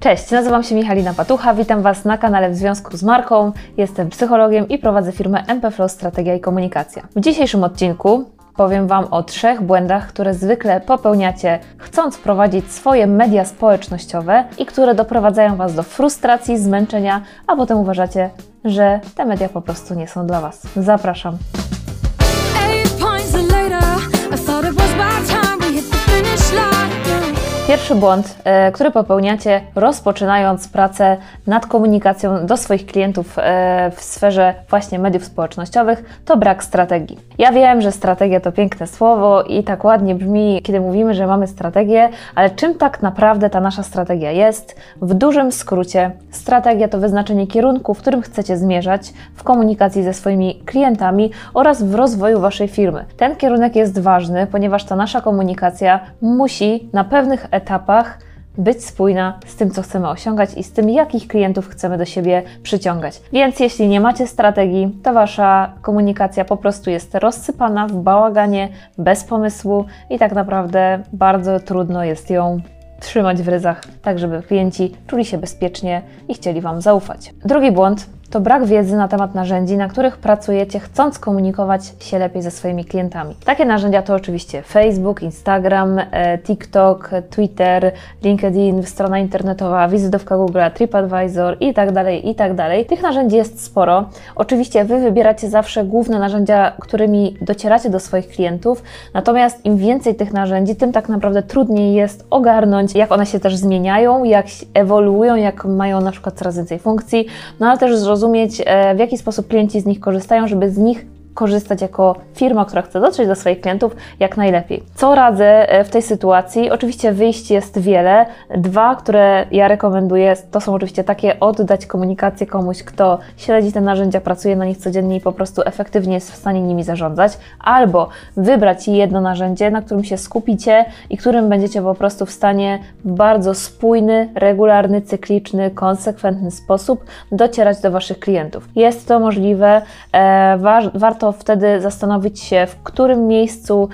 Cześć, nazywam się Michalina Patucha, witam Was na kanale w związku z marką. Jestem psychologiem i prowadzę firmę MPFlow Strategia i Komunikacja. W dzisiejszym odcinku powiem Wam o trzech błędach, które zwykle popełniacie, chcąc prowadzić swoje media społecznościowe i które doprowadzają Was do frustracji, zmęczenia, a potem uważacie, że te media po prostu nie są dla Was. Zapraszam. Pierwszy błąd, e, który popełniacie, rozpoczynając pracę nad komunikacją do swoich klientów e, w sferze właśnie mediów społecznościowych, to brak strategii. Ja wiem, że strategia to piękne słowo i tak ładnie brzmi, kiedy mówimy, że mamy strategię, ale czym tak naprawdę ta nasza strategia jest? W dużym skrócie, strategia to wyznaczenie kierunku, w którym chcecie zmierzać w komunikacji ze swoimi klientami oraz w rozwoju waszej firmy. Ten kierunek jest ważny, ponieważ ta nasza komunikacja musi na pewnych etapach być spójna z tym, co chcemy osiągać i z tym, jakich klientów chcemy do siebie przyciągać. Więc jeśli nie macie strategii, to wasza komunikacja po prostu jest rozsypana w bałaganie, bez pomysłu i tak naprawdę bardzo trudno jest ją trzymać w ryzach, tak żeby klienci czuli się bezpiecznie i chcieli Wam zaufać. Drugi błąd to brak wiedzy na temat narzędzi, na których pracujecie, chcąc komunikować się lepiej ze swoimi klientami. Takie narzędzia to oczywiście Facebook, Instagram, e, TikTok, Twitter, LinkedIn, strona internetowa, wizytówka Google, TripAdvisor i tak dalej, i tak dalej. Tych narzędzi jest sporo. Oczywiście Wy wybieracie zawsze główne narzędzia, którymi docieracie do swoich klientów, natomiast im więcej tych narzędzi, tym tak naprawdę trudniej jest ogarnąć, jak one się też zmieniają, jak ewoluują, jak mają na przykład coraz więcej funkcji, no ale też zrozumieć, e, w jaki sposób klienci z nich korzystają, żeby z nich korzystać jako firma, która chce dotrzeć do swoich klientów jak najlepiej. Co radzę e, w tej sytuacji? Oczywiście wyjść jest wiele. Dwa, które ja rekomenduję, to są oczywiście takie oddać komunikację komuś, kto śledzi te narzędzia, pracuje na nich codziennie i po prostu efektywnie jest w stanie nimi zarządzać, albo wybrać jedno narzędzie, na którym się skupicie i którym będziecie po prostu w stanie w bardzo spójny, regularny, cykliczny, konsekwentny sposób docierać do Waszych klientów. Jest to możliwe, e, wa- wtedy zastanowić się, w którym miejscu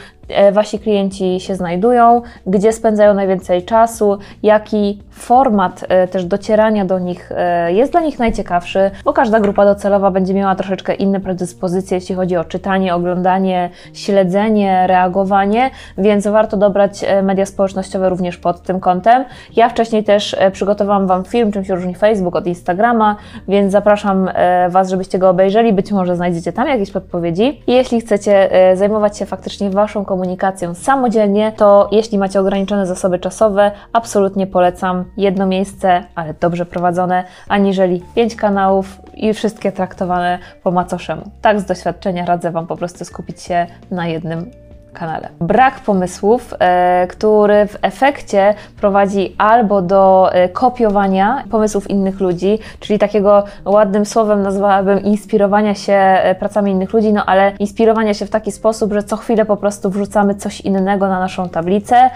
Wasi klienci się znajdują, gdzie spędzają najwięcej czasu, jaki format e, też docierania do nich e, jest dla nich najciekawszy, bo każda grupa docelowa będzie miała troszeczkę inne predyspozycje, jeśli chodzi o czytanie, oglądanie, śledzenie, reagowanie, więc warto dobrać e, media społecznościowe również pod tym kątem. Ja wcześniej też e, przygotowałam Wam film, czym się różni Facebook od Instagrama, więc zapraszam e, Was, żebyście go obejrzeli. Być może znajdziecie tam jakieś podpowiedzi. I jeśli chcecie e, zajmować się faktycznie Waszą komunikacją samodzielnie, to jeśli macie ograniczone zasoby czasowe, absolutnie polecam jedno miejsce, ale dobrze prowadzone, aniżeli pięć kanałów i wszystkie traktowane po macoszemu. Tak z doświadczenia radzę Wam po prostu skupić się na jednym kanale. Brak pomysłów, e, który w efekcie prowadzi albo do e, kopiowania pomysłów innych ludzi, czyli takiego ładnym słowem nazwałabym inspirowania się e, pracami innych ludzi, no ale inspirowania się w taki sposób, że co chwilę po prostu wrzucamy coś innego na naszą tablicę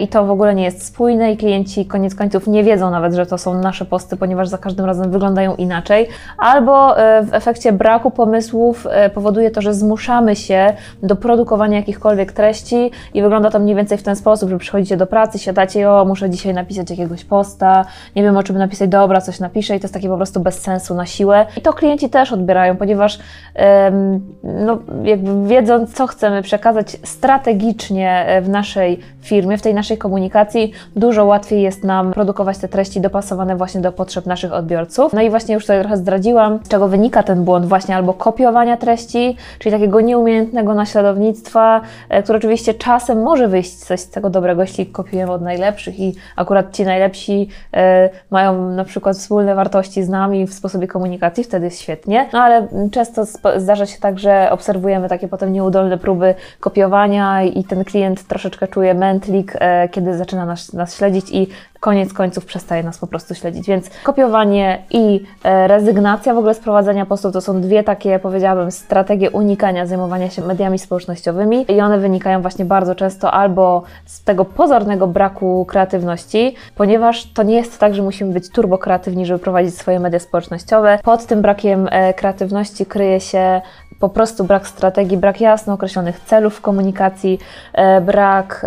i to w ogóle nie jest spójne i klienci koniec końców nie wiedzą nawet, że to są nasze posty, ponieważ za każdym razem wyglądają inaczej, albo w efekcie braku pomysłów powoduje to, że zmuszamy się do produkowania jakichkolwiek treści i wygląda to mniej więcej w ten sposób, że przychodzicie do pracy, siadacie o, muszę dzisiaj napisać jakiegoś posta, nie wiem o czym napisać, dobra, coś napiszę i to jest takie po prostu bez sensu na siłę. I to klienci też odbierają, ponieważ em, no, jakby wiedząc, co chcemy przekazać strategicznie e, w naszej firmie, w tej naszej komunikacji, dużo łatwiej jest nam produkować te treści dopasowane właśnie do potrzeb naszych odbiorców. No i właśnie już tutaj trochę zdradziłam, z czego wynika ten błąd właśnie albo kopiowania treści, czyli takiego nieumiejętnego naśladownictwa, które oczywiście czasem może wyjść coś z tego dobrego, jeśli kopiujemy od najlepszych i akurat ci najlepsi e, mają na przykład wspólne wartości z nami w sposobie komunikacji, wtedy jest świetnie. No ale często zdarza się tak, że obserwujemy takie potem nieudolne próby kopiowania i ten klient troszeczkę czuje mętlik, e, kiedy zaczyna nas, nas śledzić i koniec końców przestaje nas po prostu śledzić. Więc kopiowanie i e, rezygnacja w ogóle z prowadzenia postów to są dwie takie, powiedziałabym, strategie unikania zajmowania się mediami społecznościowymi i one wynikają właśnie bardzo często albo z tego pozornego braku kreatywności, ponieważ to nie jest tak, że musimy być turbo kreatywni, żeby prowadzić swoje media społecznościowe. Pod tym brakiem e, kreatywności kryje się po prostu brak strategii, brak jasno określonych celów w komunikacji, e, brak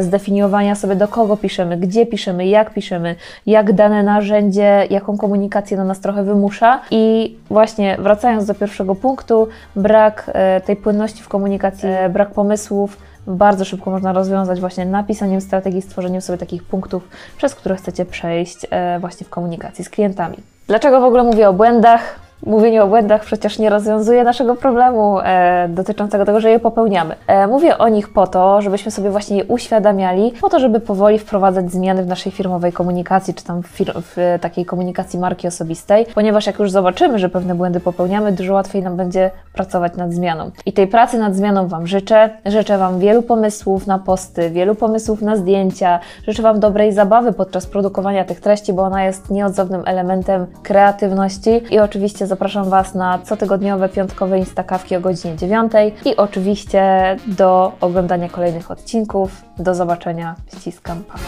zdefiniowania sobie, do kogo piszemy, gdzie piszemy, jak piszemy, jak dane narzędzie, jaką komunikację na nas trochę wymusza. I właśnie wracając do pierwszego punktu, brak e, tej płynności w komunikacji, e, brak pomysłów, bardzo szybko można rozwiązać właśnie napisaniem strategii, stworzeniem sobie takich punktów, przez które chcecie przejść e, właśnie w komunikacji z klientami. Dlaczego w ogóle mówię o błędach? Mówienie o błędach przecież nie rozwiązuje naszego problemu e, dotyczącego tego, że je popełniamy. E, mówię o nich po to, żebyśmy sobie właśnie je uświadamiali, po to, żeby powoli wprowadzać zmiany w naszej firmowej komunikacji, czy tam w, w e, takiej komunikacji marki osobistej, ponieważ jak już zobaczymy, że pewne błędy popełniamy, dużo łatwiej nam będzie pracować nad zmianą. I tej pracy nad zmianą Wam życzę. Życzę Wam wielu pomysłów na posty, wielu pomysłów na zdjęcia. Życzę Wam dobrej zabawy podczas produkowania tych treści, bo ona jest nieodzownym elementem kreatywności. I zapraszam Was na cotygodniowe piątkowe instakawki o godzinie 9 i oczywiście do oglądania kolejnych odcinków. Do zobaczenia, ściskam, pa!